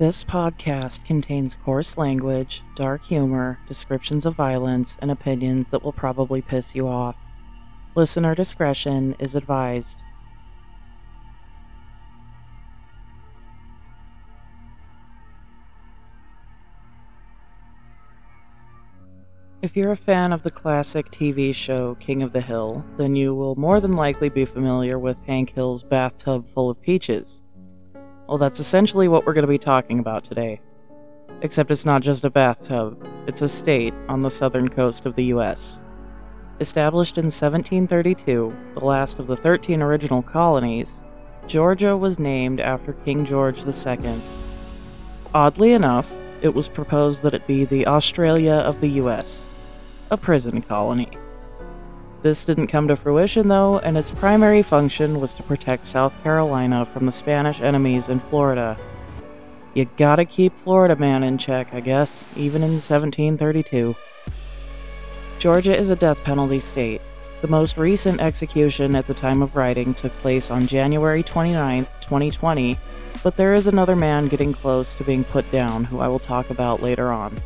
This podcast contains coarse language, dark humor, descriptions of violence, and opinions that will probably piss you off. Listener discretion is advised. If you're a fan of the classic TV show King of the Hill, then you will more than likely be familiar with Hank Hill's bathtub full of peaches. Well, that's essentially what we're going to be talking about today. Except it's not just a bathtub, it's a state on the southern coast of the US. Established in 1732, the last of the 13 original colonies, Georgia was named after King George II. Oddly enough, it was proposed that it be the Australia of the US, a prison colony. This didn't come to fruition though, and its primary function was to protect South Carolina from the Spanish enemies in Florida. You gotta keep Florida man in check, I guess, even in 1732. Georgia is a death penalty state. The most recent execution at the time of writing took place on January 29, 2020, but there is another man getting close to being put down who I will talk about later on.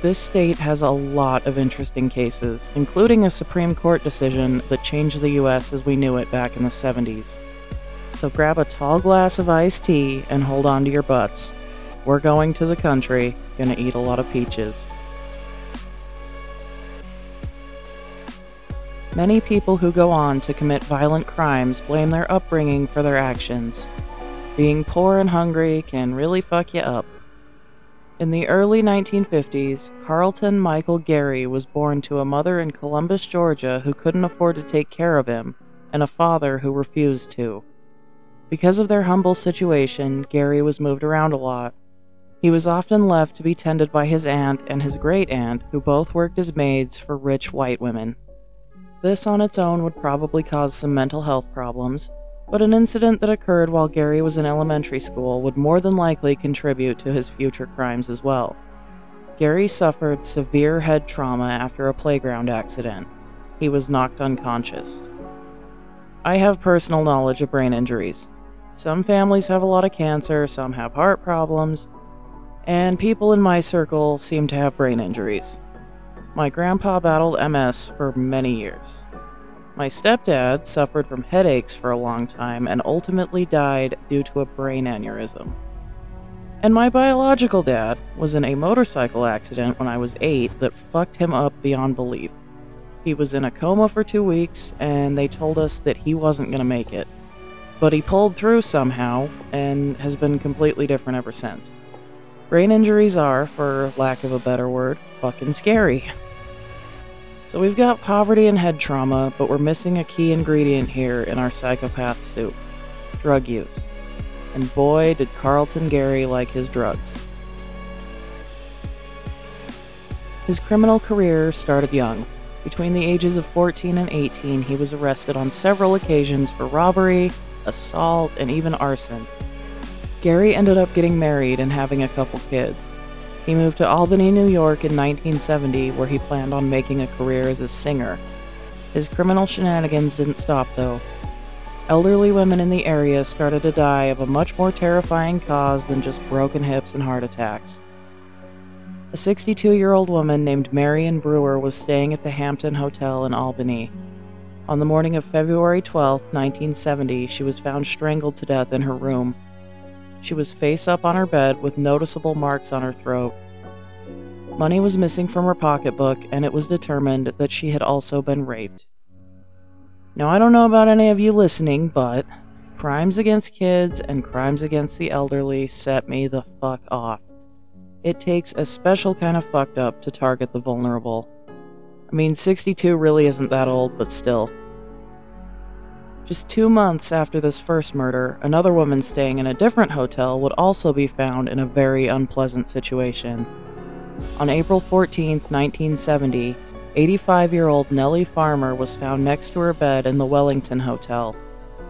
This state has a lot of interesting cases, including a Supreme Court decision that changed the US as we knew it back in the 70s. So grab a tall glass of iced tea and hold on to your butts. We're going to the country, gonna eat a lot of peaches. Many people who go on to commit violent crimes blame their upbringing for their actions. Being poor and hungry can really fuck you up. In the early 1950s, Carlton Michael Gary was born to a mother in Columbus, Georgia who couldn't afford to take care of him, and a father who refused to. Because of their humble situation, Gary was moved around a lot. He was often left to be tended by his aunt and his great aunt, who both worked as maids for rich white women. This on its own would probably cause some mental health problems, but an incident that occurred while Gary was in elementary school would more than likely contribute to his future crimes as well. Gary suffered severe head trauma after a playground accident. He was knocked unconscious. I have personal knowledge of brain injuries. Some families have a lot of cancer, some have heart problems, and people in my circle seem to have brain injuries. My grandpa battled MS for many years. My stepdad suffered from headaches for a long time and ultimately died due to a brain aneurysm. And my biological dad was in a motorcycle accident when I was eight that fucked him up beyond belief. He was in a coma for two weeks, and they told us that he wasn't going to make it. But he pulled through somehow and has been completely different ever since. Brain injuries are, for lack of a better word, fucking scary. So we've got poverty and head trauma, but we're missing a key ingredient here in our psychopath soup drug use. And boy, did Carlton Gary like his drugs. His criminal career started young. Between the ages of 14 and 18, he was arrested on several occasions for robbery, assault, and even arson. Gary ended up getting married and having a couple kids. He moved to Albany, New York in 1970, where he planned on making a career as a singer. His criminal shenanigans didn't stop, though. Elderly women in the area started to die of a much more terrifying cause than just broken hips and heart attacks. A 62 year old woman named Marion Brewer was staying at the Hampton Hotel in Albany. On the morning of February 12, 1970, she was found strangled to death in her room. She was face up on her bed with noticeable marks on her throat. Money was missing from her pocketbook, and it was determined that she had also been raped. Now, I don't know about any of you listening, but crimes against kids and crimes against the elderly set me the fuck off. It takes a special kind of fucked up to target the vulnerable. I mean, 62 really isn't that old, but still. Just two months after this first murder, another woman staying in a different hotel would also be found in a very unpleasant situation. On April 14, 1970, 85 year old Nellie Farmer was found next to her bed in the Wellington Hotel.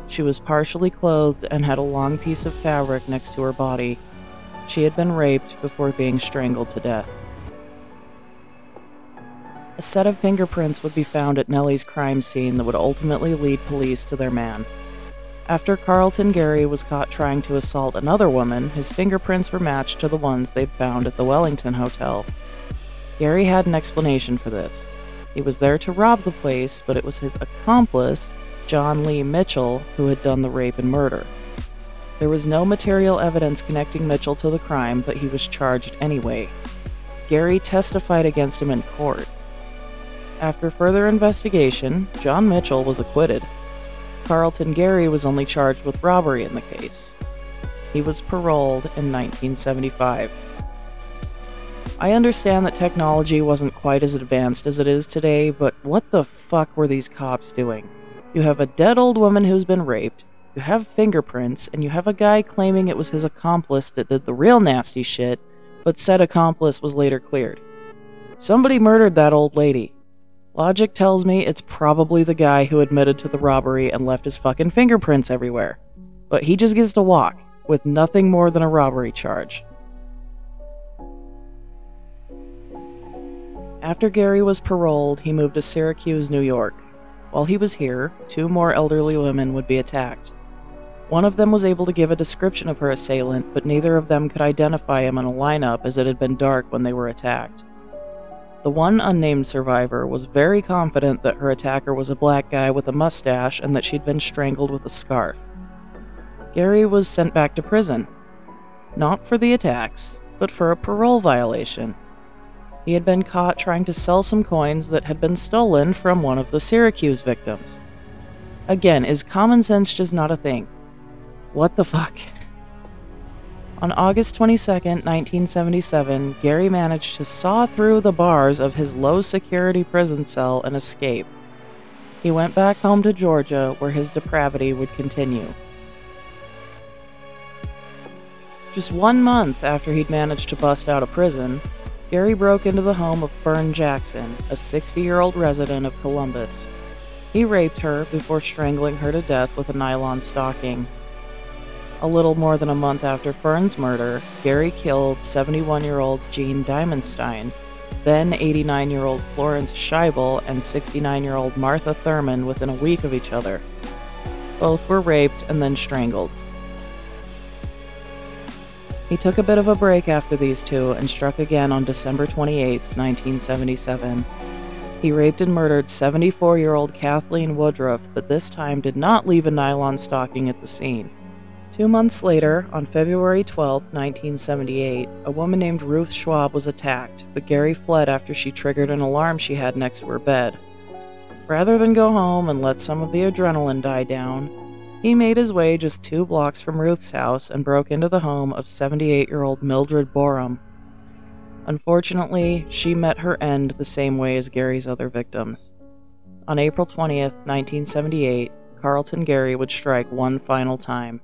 She was partially clothed and had a long piece of fabric next to her body. She had been raped before being strangled to death. A set of fingerprints would be found at Nellie's crime scene that would ultimately lead police to their man. After Carlton Gary was caught trying to assault another woman, his fingerprints were matched to the ones they'd found at the Wellington Hotel. Gary had an explanation for this. He was there to rob the place, but it was his accomplice, John Lee Mitchell, who had done the rape and murder. There was no material evidence connecting Mitchell to the crime, but he was charged anyway. Gary testified against him in court. After further investigation, John Mitchell was acquitted. Carlton Gary was only charged with robbery in the case. He was paroled in 1975. I understand that technology wasn't quite as advanced as it is today, but what the fuck were these cops doing? You have a dead old woman who's been raped, you have fingerprints, and you have a guy claiming it was his accomplice that did the real nasty shit, but said accomplice was later cleared. Somebody murdered that old lady. Logic tells me it's probably the guy who admitted to the robbery and left his fucking fingerprints everywhere. But he just gets to walk, with nothing more than a robbery charge. After Gary was paroled, he moved to Syracuse, New York. While he was here, two more elderly women would be attacked. One of them was able to give a description of her assailant, but neither of them could identify him in a lineup as it had been dark when they were attacked. The one unnamed survivor was very confident that her attacker was a black guy with a mustache and that she'd been strangled with a scarf. Gary was sent back to prison. Not for the attacks, but for a parole violation. He had been caught trying to sell some coins that had been stolen from one of the Syracuse victims. Again, is common sense just not a thing? What the fuck? On August 22, 1977, Gary managed to saw through the bars of his low security prison cell and escape. He went back home to Georgia where his depravity would continue. Just one month after he'd managed to bust out of prison, Gary broke into the home of Fern Jackson, a 60 year old resident of Columbus. He raped her before strangling her to death with a nylon stocking a little more than a month after Fern's murder, Gary killed 71 year old Jean Diamondstein, then 89 year old Florence Scheible, and 69 year old Martha Thurmond within a week of each other. Both were raped and then strangled. He took a bit of a break after these two and struck again on December 28, 1977. He raped and murdered 74 year old Kathleen Woodruff, but this time did not leave a nylon stocking at the scene. Two months later, on February 12, 1978, a woman named Ruth Schwob was attacked, but Gary fled after she triggered an alarm she had next to her bed. Rather than go home and let some of the adrenaline die down, he made his way just two blocks from Ruth's house and broke into the home of 78 year old Mildred Borom. Unfortunately, she met her end the same way as Gary's other victims. On April 20, 1978, Carlton Gary would strike one final time.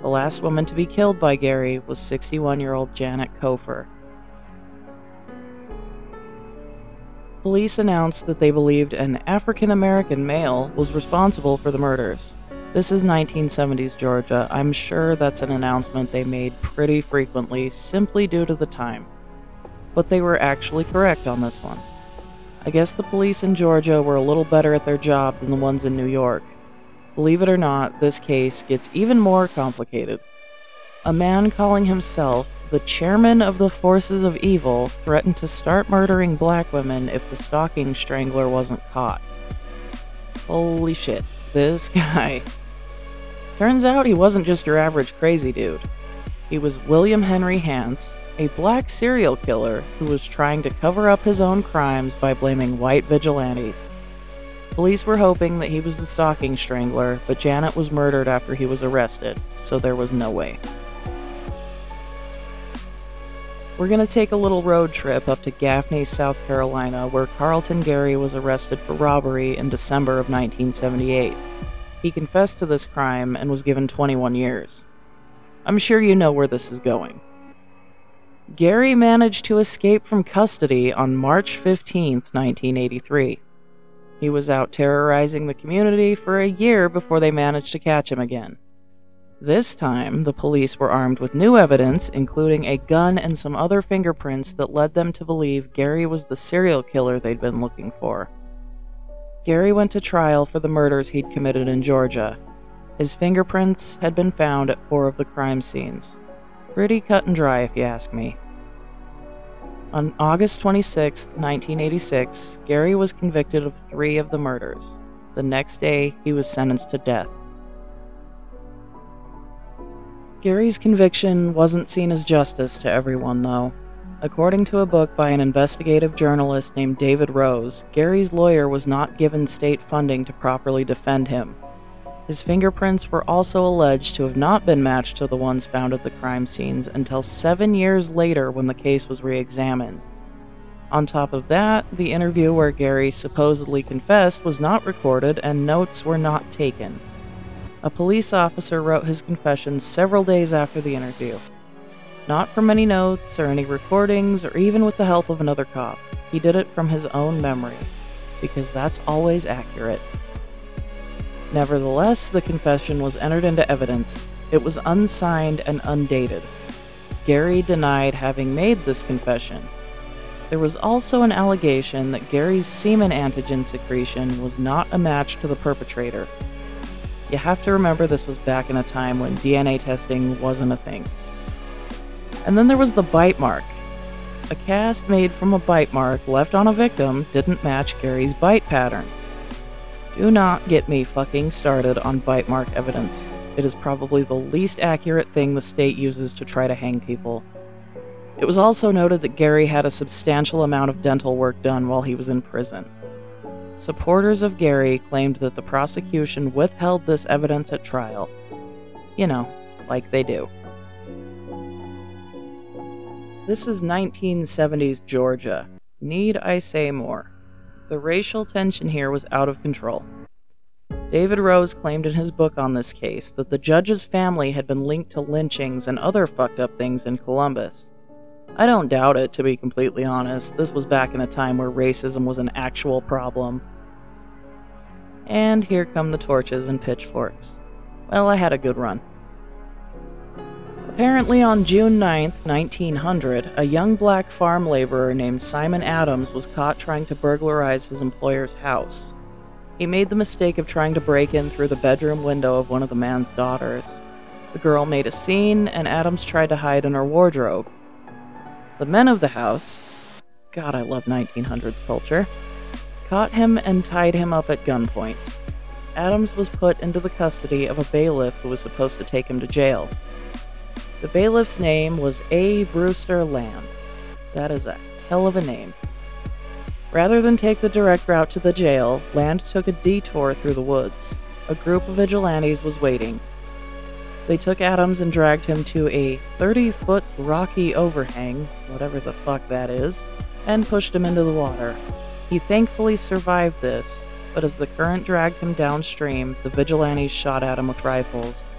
The last woman to be killed by Gary was 61 year old Janet Cofer. Police announced that they believed an African American male was responsible for the murders. This is 1970s Georgia. I'm sure that's an announcement they made pretty frequently simply due to the time. But they were actually correct on this one. I guess the police in Georgia were a little better at their job than the ones in New York. Believe it or not, this case gets even more complicated. A man calling himself the chairman of the forces of evil threatened to start murdering black women if the stalking strangler wasn't caught. Holy shit, this guy. Turns out he wasn't just your average crazy dude. He was William Henry Hance, a black serial killer who was trying to cover up his own crimes by blaming white vigilantes. Police were hoping that he was the stalking strangler, but Janet was murdered after he was arrested, so there was no way. We're going to take a little road trip up to Gaffney, South Carolina, where Carlton Gary was arrested for robbery in December of 1978. He confessed to this crime and was given 21 years. I'm sure you know where this is going. Gary managed to escape from custody on March 15, 1983. He was out terrorizing the community for a year before they managed to catch him again. This time, the police were armed with new evidence, including a gun and some other fingerprints that led them to believe Gary was the serial killer they'd been looking for. Gary went to trial for the murders he'd committed in Georgia. His fingerprints had been found at four of the crime scenes. Pretty cut and dry, if you ask me. On August 26, 1986, Gary was convicted of three of the murders. The next day, he was sentenced to death. Gary's conviction wasn't seen as justice to everyone, though. According to a book by an investigative journalist named David Rose, Gary's lawyer was not given state funding to properly defend him. His fingerprints were also alleged to have not been matched to the ones found at the crime scenes until seven years later when the case was re examined. On top of that, the interview where Gary supposedly confessed was not recorded and notes were not taken. A police officer wrote his confession several days after the interview. Not from any notes or any recordings or even with the help of another cop. He did it from his own memory, because that's always accurate. Nevertheless, the confession was entered into evidence. It was unsigned and undated. Gary denied having made this confession. There was also an allegation that Gary's semen antigen secretion was not a match to the perpetrator. You have to remember this was back in a time when DNA testing wasn't a thing. And then there was the bite mark. A cast made from a bite mark left on a victim didn't match Gary's bite pattern. Do not get me fucking started on bite mark evidence. It is probably the least accurate thing the state uses to try to hang people. It was also noted that Gary had a substantial amount of dental work done while he was in prison. Supporters of Gary claimed that the prosecution withheld this evidence at trial. You know, like they do. This is 1970s Georgia. Need I say more? The racial tension here was out of control. David Rose claimed in his book on this case that the judge's family had been linked to lynchings and other fucked up things in Columbus. I don't doubt it, to be completely honest. This was back in a time where racism was an actual problem. And here come the torches and pitchforks. Well, I had a good run. Apparently, on June 9, 1900, a young black farm laborer named Simon Adams was caught trying to burglarize his employer's house. He made the mistake of trying to break in through the bedroom window of one of the man's daughters. The girl made a scene, and Adams tried to hide in her wardrobe. The men of the house, God, I love 1900s culture, caught him and tied him up at gunpoint. Adams was put into the custody of a bailiff who was supposed to take him to jail. The bailiff's name was A. Brewster Land. That is a hell of a name. Rather than take the direct route to the jail, Land took a detour through the woods. A group of vigilantes was waiting. They took Adams and dragged him to a 30 foot rocky overhang, whatever the fuck that is, and pushed him into the water. He thankfully survived this, but as the current dragged him downstream, the vigilantes shot at him with rifles.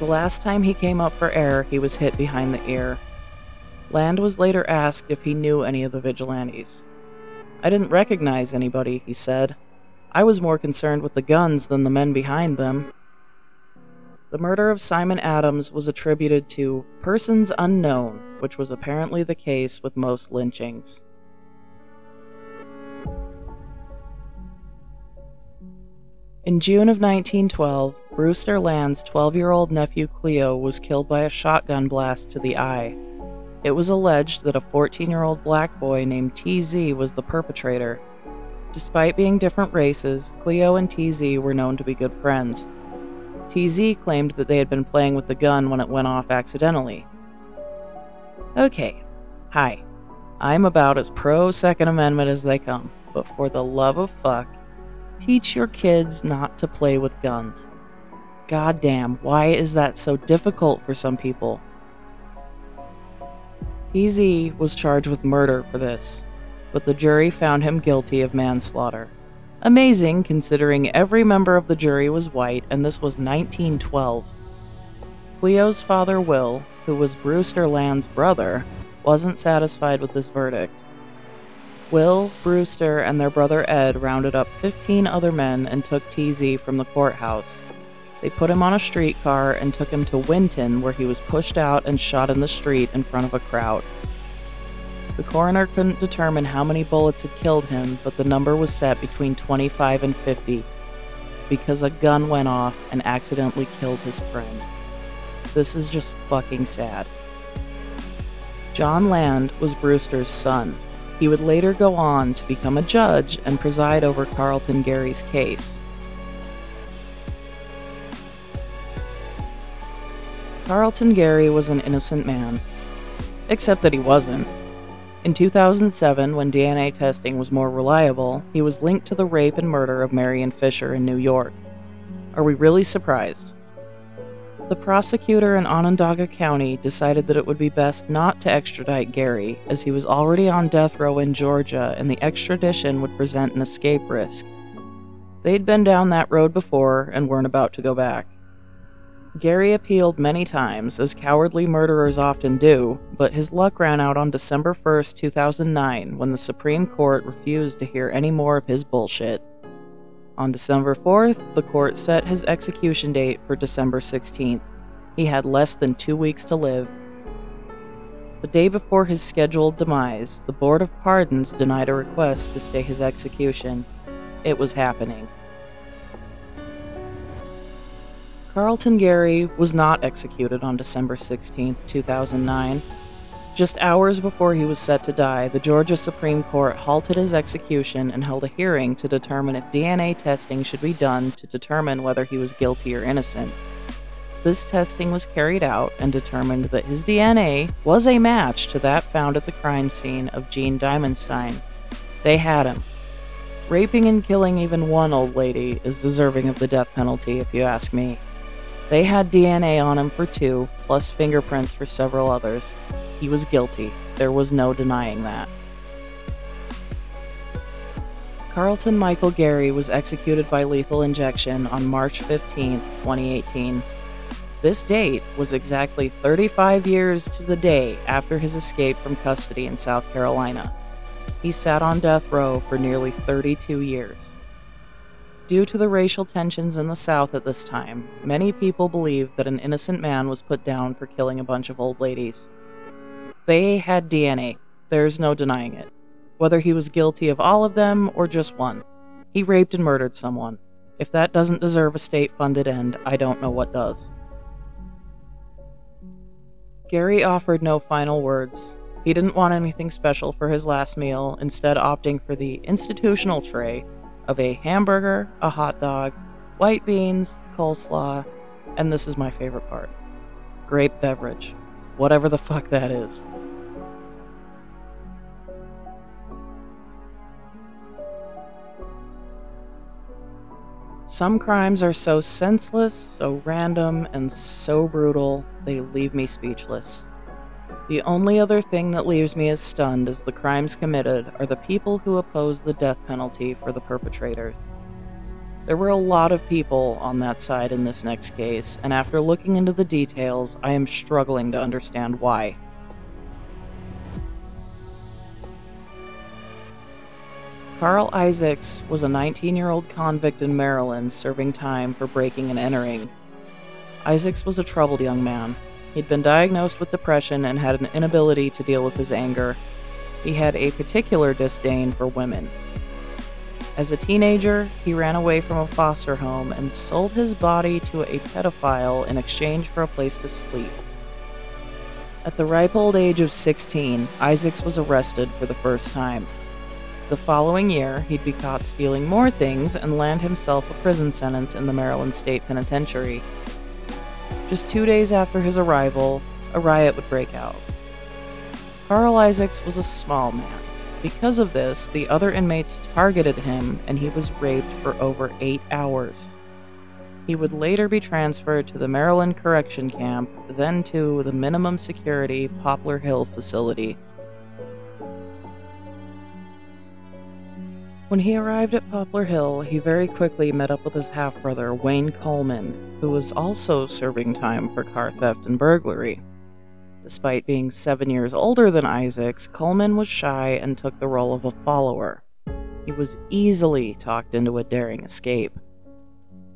The last time he came up for air, he was hit behind the ear. Land was later asked if he knew any of the vigilantes. I didn't recognize anybody, he said. I was more concerned with the guns than the men behind them. The murder of Simon Adams was attributed to persons unknown, which was apparently the case with most lynchings. In June of 1912, Brewster Land's 12 year old nephew Cleo was killed by a shotgun blast to the eye. It was alleged that a 14 year old black boy named TZ was the perpetrator. Despite being different races, Cleo and TZ were known to be good friends. TZ claimed that they had been playing with the gun when it went off accidentally. Okay, hi. I'm about as pro Second Amendment as they come, but for the love of fuck, Teach your kids not to play with guns. God damn, why is that so difficult for some people? TZ was charged with murder for this, but the jury found him guilty of manslaughter. Amazing considering every member of the jury was white and this was 1912. Cleo's father, Will, who was Brewster Land's brother, wasn't satisfied with this verdict Will, Brewster, and their brother Ed rounded up 15 other men and took TZ from the courthouse. They put him on a streetcar and took him to Wynnton, where he was pushed out and shot in the street in front of a crowd. The coroner couldn't determine how many bullets had killed him, but the number was set between 25 and 50. because a gun went off and accidentally killed his friend. This is just fucking sad. John Land was Brewster's son. He would later go on to become a judge and preside over Carlton Gary's case. Carlton Gary was an innocent man. Except that he wasn't. In 2007, when DNA testing was more reliable, he was linked to the rape and murder of Marion Fisher in New York. Are we really surprised? The prosecutor in Onondaga County decided that it would be best not to extradite Gary, as he was already on death row in Georgia and the extradition would present an escape risk. They'd been down that road before and weren't about to go back. Gary appealed many times, as cowardly murderers often do, but his luck ran out on December 1, 2009, when the Supreme Court refused to hear any more of his bullshit. On December 4th, the court set his execution date for December 16th. He had less than two weeks to live. The day before his scheduled demise, the Board of Pardons denied a request to stay his execution. It was happening. Carlton Gary was not executed on December 16, 2009. Just hours before he was set to die, the Georgia Supreme Court halted his execution and held a hearing to determine if DNA testing should be done to determine whether he was guilty or innocent. This testing was carried out and determined that his DNA was a match to that found at the crime scene of Jean Diamondstein. They had him. Raping and killing even one old lady is deserving of the death penalty, if you ask me. They had DNA on him for two, plus fingerprints for several others. He was guilty. There was no denying that. Carlton Michael Gary was executed by lethal injection on March 15, 2018. This date was exactly 35 years to the day after his escape from custody in South Carolina. He sat on death row for nearly 32 years. Due to the racial tensions in the South at this time, many people believed that an innocent man was put down for killing a bunch of old ladies. They had DNA, there's no denying it. Whether he was guilty of all of them or just one, he raped and murdered someone. If that doesn't deserve a state funded end, I don't know what does. Gary offered no final words. He didn't want anything special for his last meal, instead, opting for the institutional tray of a hamburger, a hot dog, white beans, coleslaw, and this is my favorite part grape beverage. Whatever the fuck that is. Some crimes are so senseless, so random, and so brutal, they leave me speechless. The only other thing that leaves me as stunned as the crimes committed are the people who oppose the death penalty for the perpetrators. There were a lot of people on that side in this next case, and after looking into the details, I am struggling to understand why. Carl Isaacs was a 19 year old convict in Maryland serving time for breaking and entering. Isaacs was a troubled young man He'd been diagnosed with depression and had an inability to deal with his anger. He had a particular disdain for women. As a teenager, he ran away from a foster home and sold his body to a pedophile in exchange for a place to sleep. At the ripe old age of 16, Isaacs was arrested for the first time. The following year, he'd be caught stealing more things and land himself a prison sentence in the Maryland State Penitentiary. Just two days after his arrival, a riot would break out. Carl Isaacs was a small man. Because of this, the other inmates targeted him and he was raped for over eight hours. He would later be transferred to the Maryland Correction Camp, then to the minimum security Poplar Hill facility. When he arrived at Poplar Hill, he very quickly met up with his half brother, Wayne Coleman, who was also serving time for car theft and burglary. Despite being seven years older than Isaacs, Coleman was shy and took the role of a follower. He was easily talked into a daring escape.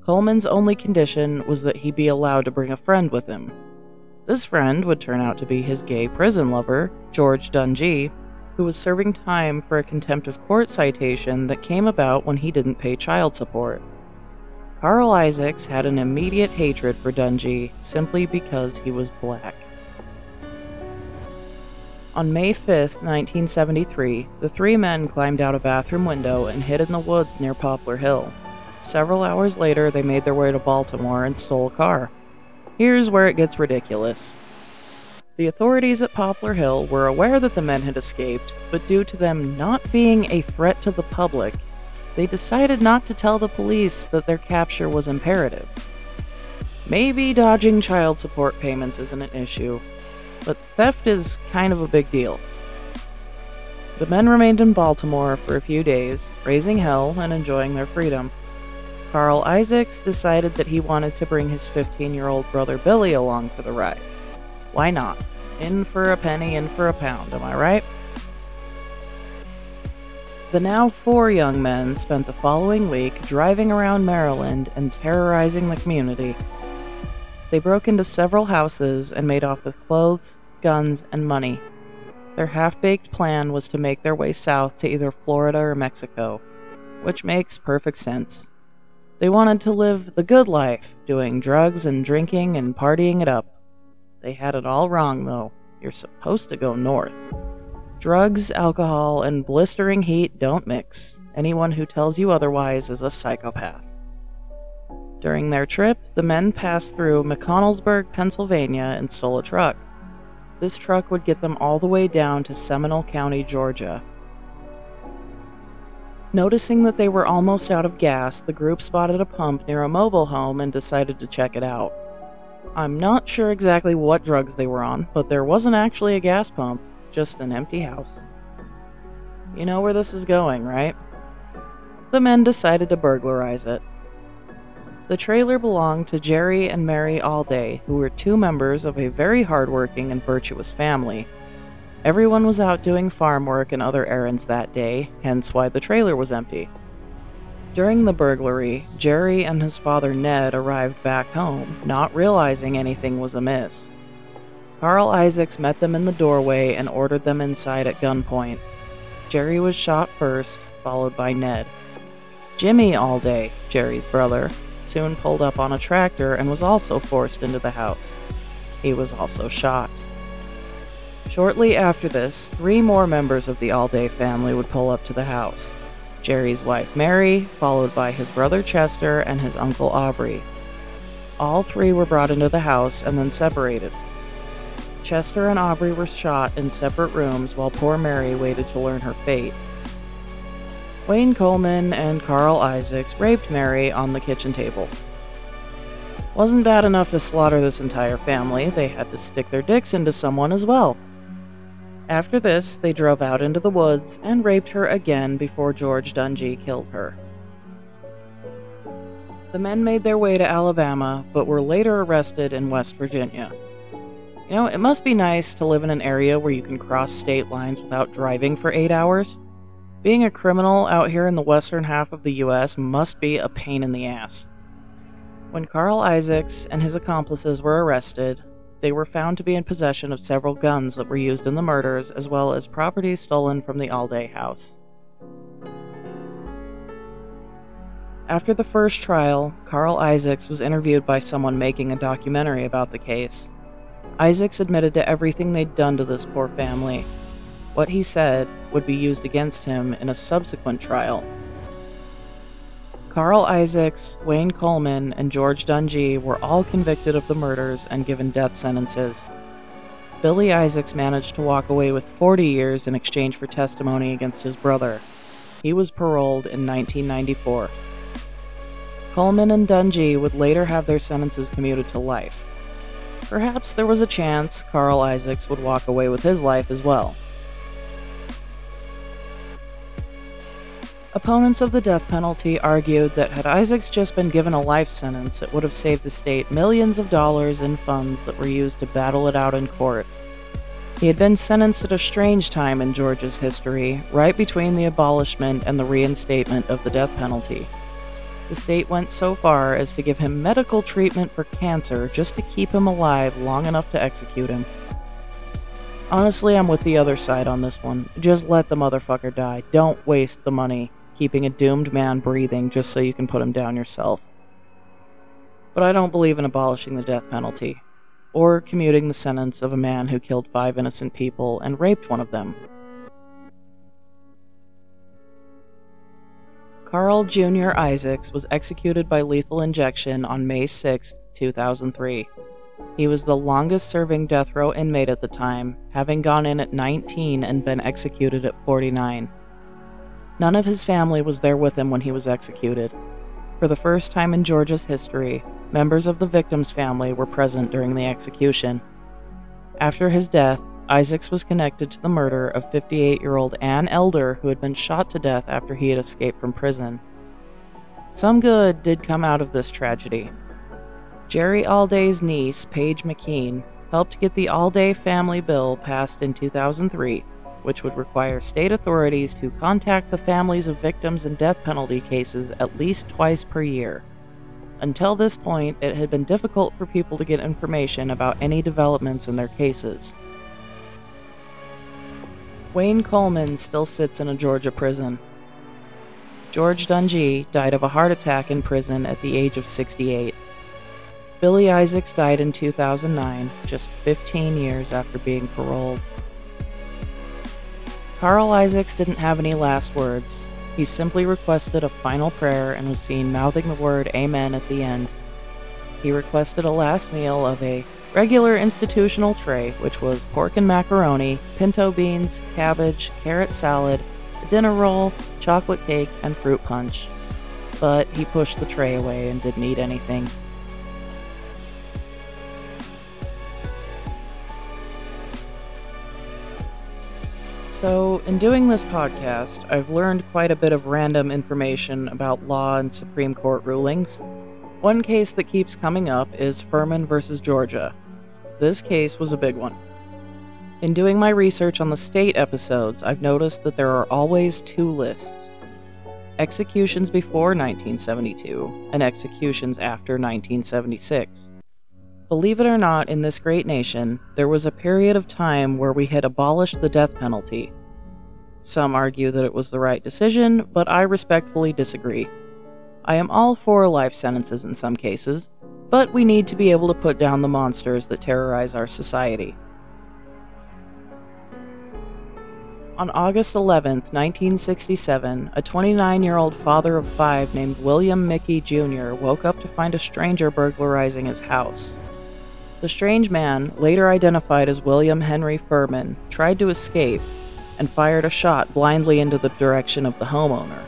Coleman's only condition was that he be allowed to bring a friend with him. This friend would turn out to be his gay prison lover, George Dungee, who was serving time for a contempt of court citation that came about when he didn't pay child support. Carl Isaacs had an immediate hatred for Dungee simply because he was black. On May 5, 1973, the three men climbed out a bathroom window and hid in the woods near Poplar Hill. Several hours later, they made their way to Baltimore and stole a car. Here's where it gets ridiculous. The authorities at Poplar Hill were aware that the men had escaped, but due to them not being a threat to the public, they decided not to tell the police that their capture was imperative. Maybe dodging child support payments isn't an issue, but theft is kind of a big deal. The men remained in Baltimore for a few days, raising hell and enjoying their freedom. Carl Isaacs decided that he wanted to bring his 15 year old brother Billy along for the ride. Why not? In for a penny, in for a pound, am I right? The now four young men spent the following week driving around Maryland and terrorizing the community. They broke into several houses and made off with clothes, guns, and money. Their half baked plan was to make their way south to either Florida or Mexico, which makes perfect sense. They wanted to live the good life, doing drugs and drinking and partying it up. They had it all wrong, though. You're supposed to go north. Drugs, alcohol, and blistering heat don't mix. Anyone who tells you otherwise is a psychopath. During their trip, the men passed through McConnellsburg, Pennsylvania, and stole a truck. This truck would get them all the way down to Seminole County, Georgia. Noticing that they were almost out of gas, the group spotted a pump near a mobile home and decided to check it out. I'm not sure exactly what drugs they were on, but there wasn't actually a gas pump, just an empty house. You know where this is going, right? The men decided to burglarize it. The trailer belonged to Jerry and Mary Alday, who were two members of a very hardworking and virtuous family. Everyone was out doing farm work and other errands that day, hence why the trailer was empty. During the burglary, Jerry and his father Ned arrived back home, not realizing anything was amiss. Carl Isaacs met them in the doorway and ordered them inside at gunpoint. Jerry was shot first, followed by Ned. Jimmy Alday, Jerry's brother, soon pulled up on a tractor and was also forced into the house. He was also shot. Shortly after this, three more members of the Alday family would pull up to the house. Jerry's wife Mary, followed by his brother Chester and his uncle Aubrey. All three were brought into the house and then separated. Chester and Aubrey were shot in separate rooms while poor Mary waited to learn her fate. Wayne Coleman and Carl Isaacs raped Mary on the kitchen table. Wasn't bad enough to slaughter this entire family, they had to stick their dicks into someone as well. After this, they drove out into the woods and raped her again before George Dungee killed her. The men made their way to Alabama, but were later arrested in West Virginia. You know, it must be nice to live in an area where you can cross state lines without driving for eight hours. Being a criminal out here in the western half of the US must be a pain in the ass. When Carl Isaacs and his accomplices were arrested, they were found to be in possession of several guns that were used in the murders, as well as property stolen from the Alday house. After the first trial, Carl Isaacs was interviewed by someone making a documentary about the case. Isaacs admitted to everything they'd done to this poor family. What he said would be used against him in a subsequent trial. Carl Isaacs, Wayne Coleman, and George Dungee were all convicted of the murders and given death sentences. Billy Isaacs managed to walk away with 40 years in exchange for testimony against his brother. He was paroled in 1994. Coleman and Dungee would later have their sentences commuted to life. Perhaps there was a chance Carl Isaacs would walk away with his life as well. Opponents of the death penalty argued that had Isaacs just been given a life sentence, it would have saved the state millions of dollars in funds that were used to battle it out in court. He had been sentenced at a strange time in Georgia's history, right between the abolishment and the reinstatement of the death penalty. The state went so far as to give him medical treatment for cancer just to keep him alive long enough to execute him. Honestly, I'm with the other side on this one. Just let the motherfucker die. Don't waste the money keeping a doomed man breathing just so you can put him down yourself. but I don't believe in abolishing the death penalty or commuting the sentence of a man who killed five innocent people and raped one of them. Carl Jr. Isaacs was executed by lethal injection on May 6, 2003. He was the longest serving death row inmate at the time, having gone in at 19 and been executed at 49. None of his family was there with him when he was executed. For the first time in Georgia's history, members of the victim's family were present during the execution. After his death, Isaacs was connected to the murder of 58 year old Ann Elder, who had been shot to death after he had escaped from prison. Some good did come out of this tragedy. Jerry Alday's niece, Paige McKean, helped get the Alday family bill passed in 2003, which would require state authorities to contact the families of victims in death penalty cases at least twice per year. Until this point, it had been difficult for people to get information about any developments in their cases. Wayne Coleman still sits in a Georgia prison. George Dungee died of a heart attack in prison at the age of 68. Billy Isaacs died in 2009, just 15 years after being paroled. Carl Isaacs didn't have any last words. He simply requested a final prayer and was seen mouthing the word Amen at the end. He requested a last meal of a regular institutional tray, which was pork and macaroni, pinto beans, cabbage, carrot salad, a dinner roll, chocolate cake, and fruit punch. But he pushed the tray away and didn't eat anything. So, in doing this podcast, I've learned quite a bit of random information about law and Supreme Court rulings. One case that keeps coming up is Furman versus Georgia, this case was a big one. In doing my research on the state episodes, I've noticed that there are always two lists executions before 1972 and executions after 1976. Believe it or not, in this great nation, there was a period of time where we had abolished the death penalty. Some argue that it was the right decision, but I respectfully disagree. I am all for life sentences in some cases, but we need to be able to put down the monsters that terrorize our society. On August 11, 1967, a 29 year old father of five named William Mickey Jr. woke up to find a stranger burglarizing his house. The strange man, later identified as William Henry Furman, tried to escape and fired a shot blindly into the direction of the homeowner.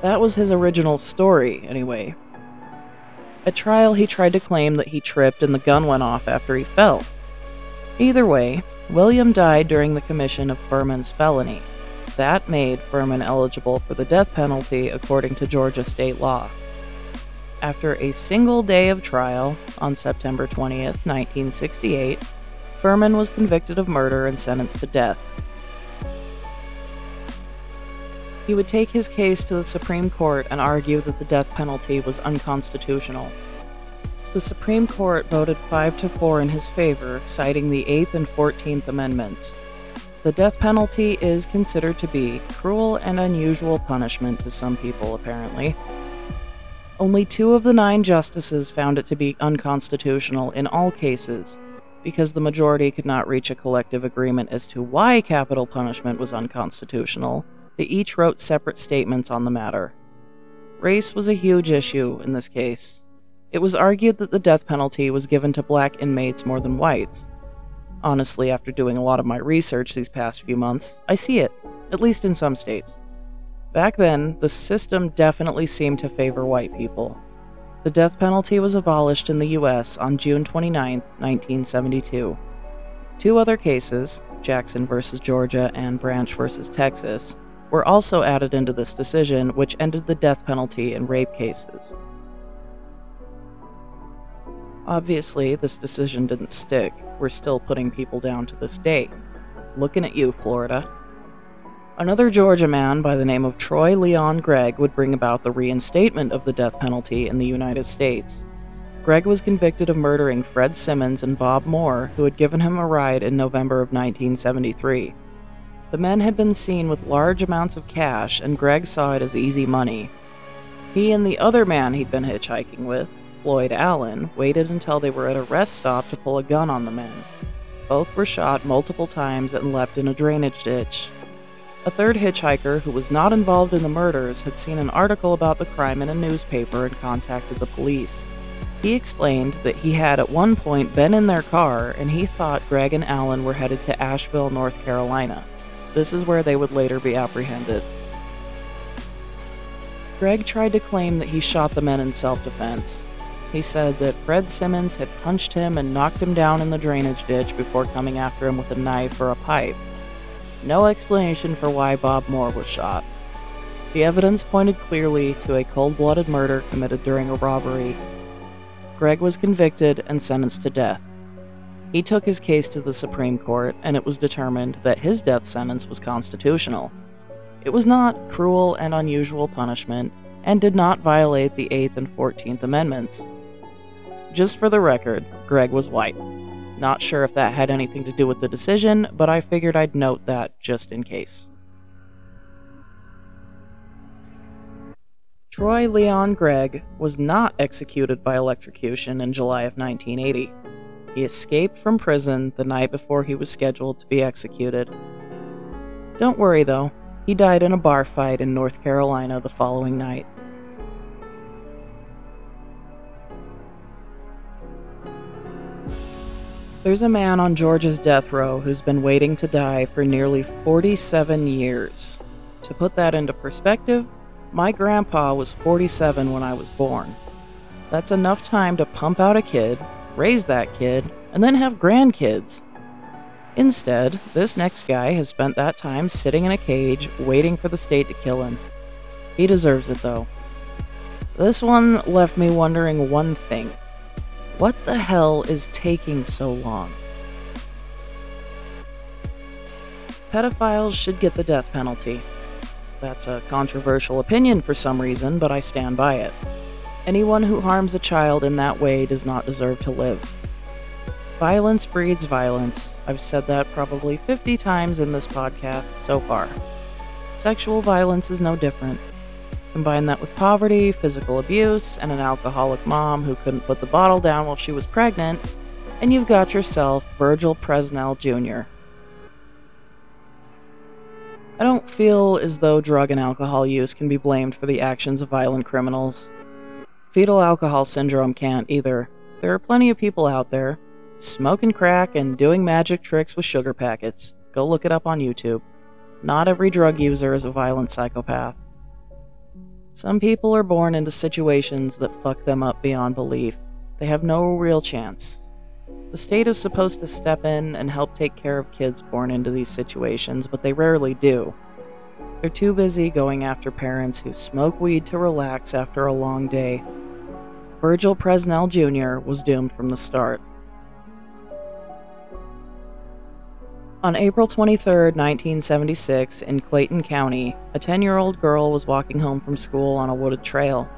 That was his original story, anyway, at trial, he tried to claim that he tripped and the gun went off after he fell. Either way, William died during the commission of Furman's felony. That made Furman eligible for the death penalty according to Georgia state law. After a single day of trial on September 20th, 1968, Furman was convicted of murder and sentenced to death. He would take his case to the Supreme Court and argue that the death penalty was unconstitutional. The Supreme Court voted 5 to 4 in his favor, citing the 8th and 14th Amendments. The death penalty is considered to be cruel and unusual punishment to some people, apparently. Only two of the nine justices found it to be unconstitutional in all cases, because the majority could not reach a collective agreement as to why capital punishment was unconstitutional they each wrote separate statements on the matter. Race was a huge issue in this case. It was argued that the death penalty was given to black inmates more than whites. Honestly, after doing a lot of my research these past few months, I see it, at least in some states. Back then, the system definitely seemed to favor white people. The death penalty was abolished in the US on June 29, 1972. Two other cases, Jackson versus Georgia and Branch versus Texas, were also added into this decision, which ended the death penalty in rape cases. Obviously, this decision didn't stick. We're still putting people down to this day. Looking at you, Florida. Another Georgia man by the name of Troy Leon Gregg would bring about the reinstatement of the death penalty in the United States. Gregg was convicted of murdering Fred Simmons and Bob Moore, who had given him a ride in November of 1973. The men had been seen with large amounts of cash, and Gregg saw it as easy money. He and the other man he'd been hitchhiking with, Floyd Allen, waited until they were at a rest stop to pull a gun on the men. Both were shot multiple times and left in a drainage ditch. A third hitchhiker, who was not involved in the murders, had seen an article about the crime in a newspaper and contacted the police. He explained that he had at one point been in their car and he thought Gregg and Allen were headed to Asheville, North Carolina. This is where they would later be apprehended. Gregg tried to claim that he shot the men in self defense. He said that Fred Simmons had punched him and knocked him down in the drainage ditch before coming after him with a knife or a pipe. No explanation for why Bob Moore was shot. The evidence pointed clearly to a cold blooded murder committed during a robbery. Gregg was convicted and sentenced to death. He took his case to the Supreme Court, and it was determined that his death sentence was constitutional. It was not cruel and unusual punishment, and did not violate the 8th and 14th Amendments. Just for the record, Gregg was white. Not sure if that had anything to do with the decision, but I figured I'd note that just in case. Troy Leon Gregg was not executed by electrocution in July of 1980. He escaped from prison the night before he was scheduled to be executed. Don't worry though, he died in a bar fight in North Carolina the following night. There's a man on Georgia's death row who's been waiting to die for nearly 47 years. To put that into perspective, my grandpa was 47 when I was born. That's enough time to pump out a kid, raise that kid, and then have grandkids. Instead, this next guy has spent that time sitting in a cage waiting for the state to kill him. He deserves it though. This one left me wondering one thing what the hell is taking so long? Pedophiles should get the death penalty. That's a controversial opinion for some reason, but I stand by it. Anyone who harms a child in that way does not deserve to live. Violence breeds violence. I've said that probably 50 times in this podcast so far. Sexual violence is no different. Combine that with poverty, physical abuse, and an alcoholic mom who couldn't put the bottle down while she was pregnant, and you've got yourself Virgil Presnell Jr. I don't feel as though drug and alcohol use can be blamed for the actions of violent criminals. Fetal alcohol syndrome can't either. There are plenty of people out there smoking crack and doing magic tricks with sugar packets. Go look it up on YouTube. Not every drug user is a violent psychopath. Some people are born into situations that fuck them up beyond belief. They have no real chance. The state is supposed to step in and help take care of kids born into these situations, but they rarely do. They're too busy going after parents who smoke weed to relax after a long day. Virgil Presnell Jr. was doomed from the start. On April 23, 1976, in Clayton County, a 10 year old girl was walking home from school on a wooded trail.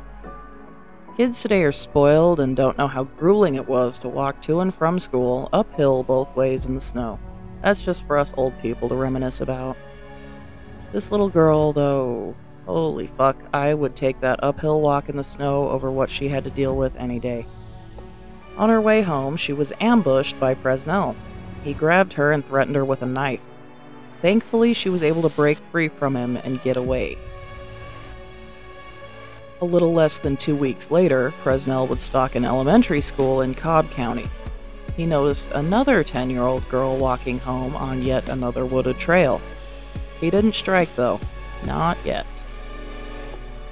Kids today are spoiled and don't know how grueling it was to walk to and from school uphill both ways in the snow. That's just for us old people to reminisce about. This little girl, though, holy fuck, I would take that uphill walk in the snow over what she had to deal with any day. On her way home, she was ambushed by Presnell, he grabbed her and threatened her with a knife. Thankfully, she was able to break free from him and get away. A little less than two weeks later, Presnell would stalk an elementary school in Cobb County. He noticed another 10 year old girl walking home on yet another wooded trail. He didn't strike, though. Not yet.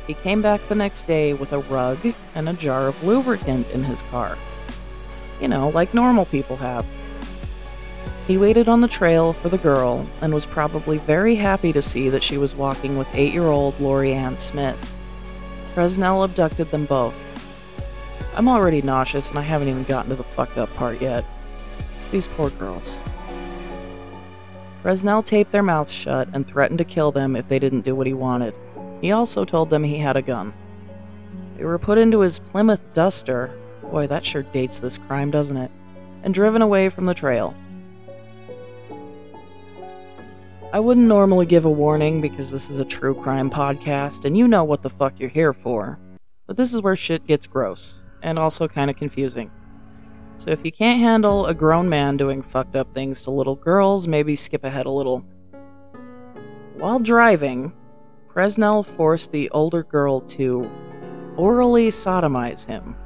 He came back the next day with a rug and a jar of lubricant in his car. You know, like normal people have. He waited on the trail for the girl and was probably very happy to see that she was walking with eight year old Lori Ann Smith. Presnell abducted them both. I'm already nauseous and I haven't even gotten to the fucked up part yet. These poor girls. Presnell taped their mouths shut and threatened to kill them if they didn't do what he wanted. He also told them he had a gun. They were put into his Plymouth Duster, boy, that sure dates this crime, doesn't it? And driven away from the trail. I wouldn't normally give a warning because this is a true crime podcast and you know what the fuck you're here for. But this is where shit gets gross. and also kind of confusing. So if you can't handle a grown man doing fucked up things to little girls, maybe skip ahead a little. While driving, Presnell forced the older girl to orally sodomize him.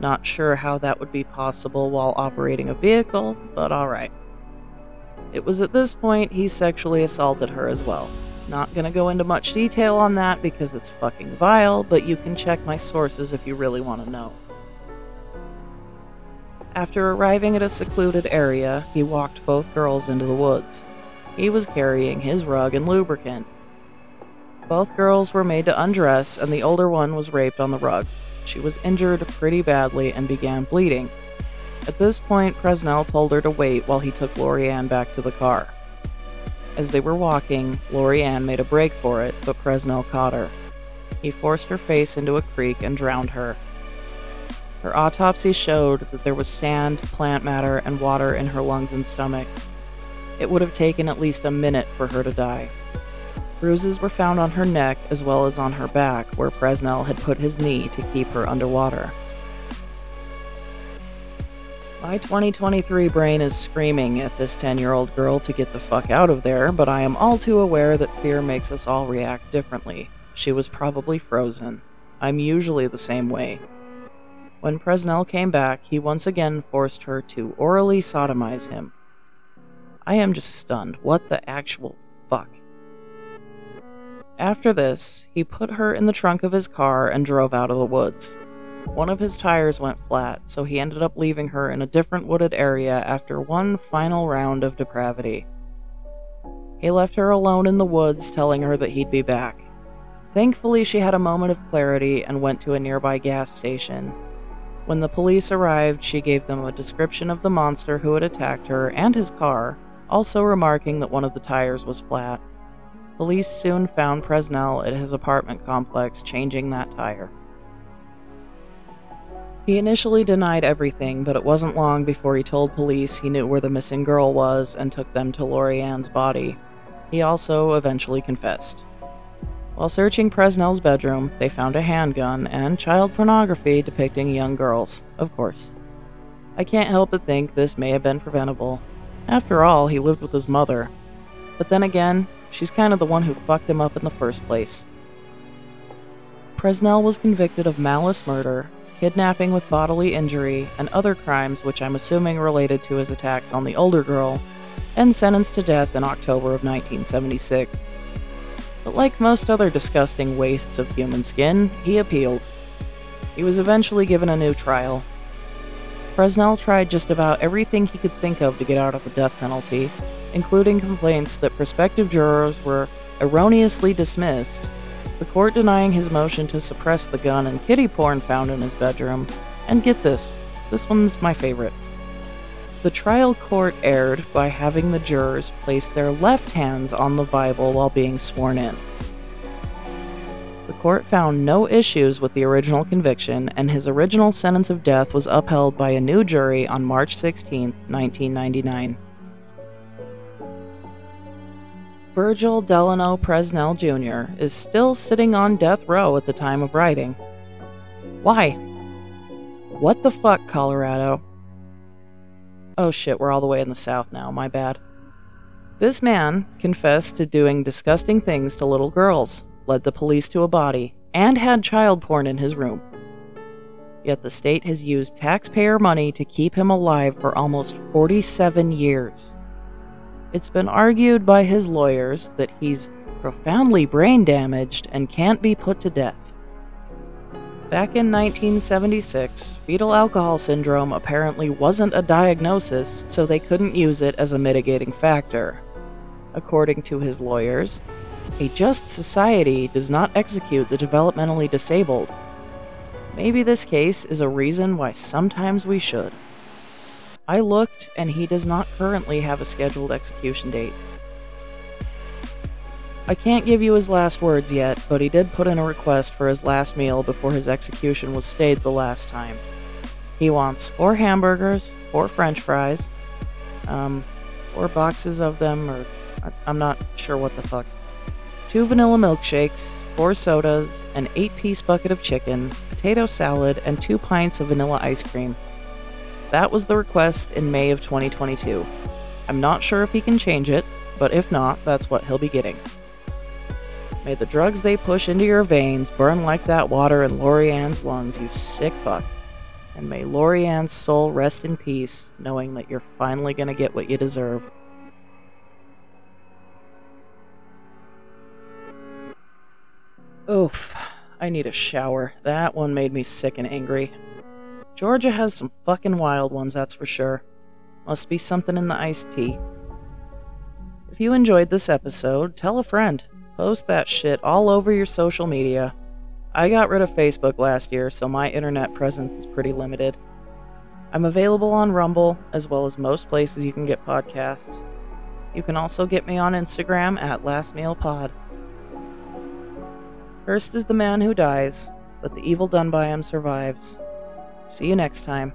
Not sure how that would be possible while operating a vehicle, but alright. It was at this point he sexually assaulted her as well. Not gonna go into much detail on that because it's fucking vile, but you can check my sources if you really want to know. After arriving at a secluded area, he walked both girls into the woods. He was carrying his rug and lubricant. Both girls were made to undress, and the older one was raped on the rug. She was injured pretty badly and began bleeding. At this point, Presnell told her to wait while he took Lori Ann back to the car. As they were walking, Lori Ann made a break for it, but Presnell caught her. He forced her face into a creek and drowned her. Her autopsy showed that there was sand, plant matter, and water in her lungs and stomach. It would have taken at least a minute for her to die. Bruises were found on her neck as well as on her back, where Presnell had put his knee to keep her underwater. My 2023 brain is screaming at this 10 year old girl to get the fuck out of there, but I am all too aware that fear makes us all react differently. She was probably frozen. I'm usually the same way. When Presnell came back, he once again forced her to orally sodomize him. I am just stunned. What the actual fuck? After this, he put her in the trunk of his car and drove out of the woods. One of his tires went flat, so he ended up leaving her in a different wooded area after one final round of depravity. He left her alone in the woods, telling her that he'd be back. Thankfully, she had a moment of clarity and went to a nearby gas station, when the police arrived, she gave them a description of the monster who had attacked her and his car, also remarking that one of the tires was flat. Police soon found Presnell at his apartment complex changing that tire. He initially denied everything, but it wasn't long before he told police he knew where the missing girl was and took them to Lori Ann's body. He also eventually confessed. While searching Presnell's bedroom, they found a handgun and child pornography depicting young girls, of course. I can't help but think this may have been preventable. After all, he lived with his mother. But then again, she's kind of the one who fucked him up in the first place. Presnell was convicted of malice murder, kidnapping with bodily injury, and other crimes which I'm assuming related to his attacks on the older girl, and sentenced to death in October of 1976 but like most other disgusting wastes of human skin, he appealed. He was eventually given a new trial. Presnell tried just about everything he could think of to get out of the death penalty, including complaints that prospective jurors were erroneously dismissed, the court denying his motion to suppress the gun and kitty porn found in his bedroom, and get this, this one's my favorite. The trial court erred by having the jurors place their left hands on the Bible while being sworn in. The court found no issues with the original conviction, and his original sentence of death was upheld by a new jury on March 16, 1999. Virgil Delano Presnell Jr. is still sitting on death row at the time of writing. Why? What the fuck, Colorado? Oh shit, we're all the way in the south now, my bad. This man confessed to doing disgusting things to little girls, led the police to a body, and had child porn in his room. Yet the state has used taxpayer money to keep him alive for almost 47 years. It's been argued by his lawyers that he's profoundly brain damaged and can't be put to death. Back in 1976, fetal alcohol syndrome apparently wasn't a diagnosis, so they couldn't use it as a mitigating factor. According to his lawyers, a just society does not execute the developmentally disabled. Maybe this case is a reason why sometimes we should. I looked, and he does not currently have a scheduled execution date. I can't give you his last words yet, but he did put in a request for his last meal before his execution was stayed the last time. He wants four hamburgers, four french fries, um, four boxes of them, or I'm not sure what the fuck, two vanilla milkshakes, four sodas, an eight piece bucket of chicken, potato salad, and two pints of vanilla ice cream. That was the request in May of 2022. I'm not sure if he can change it, but if not, that's what he'll be getting. May the drugs they push into your veins burn like that water in Lori Ann's lungs, you sick fuck. And may Lori Ann's soul rest in peace, knowing that you're finally gonna get what you deserve. Oof, I need a shower. That one made me sick and angry. Georgia has some fucking wild ones, that's for sure. Must be something in the iced tea. If you enjoyed this episode, tell a friend. Post that shit all over your social media. I got rid of Facebook last year, so my internet presence is pretty limited. I'm available on Rumble, as well as most places you can get podcasts. You can also get me on Instagram at LastMealPod. Cursed is the man who dies, but the evil done by him survives. See you next time.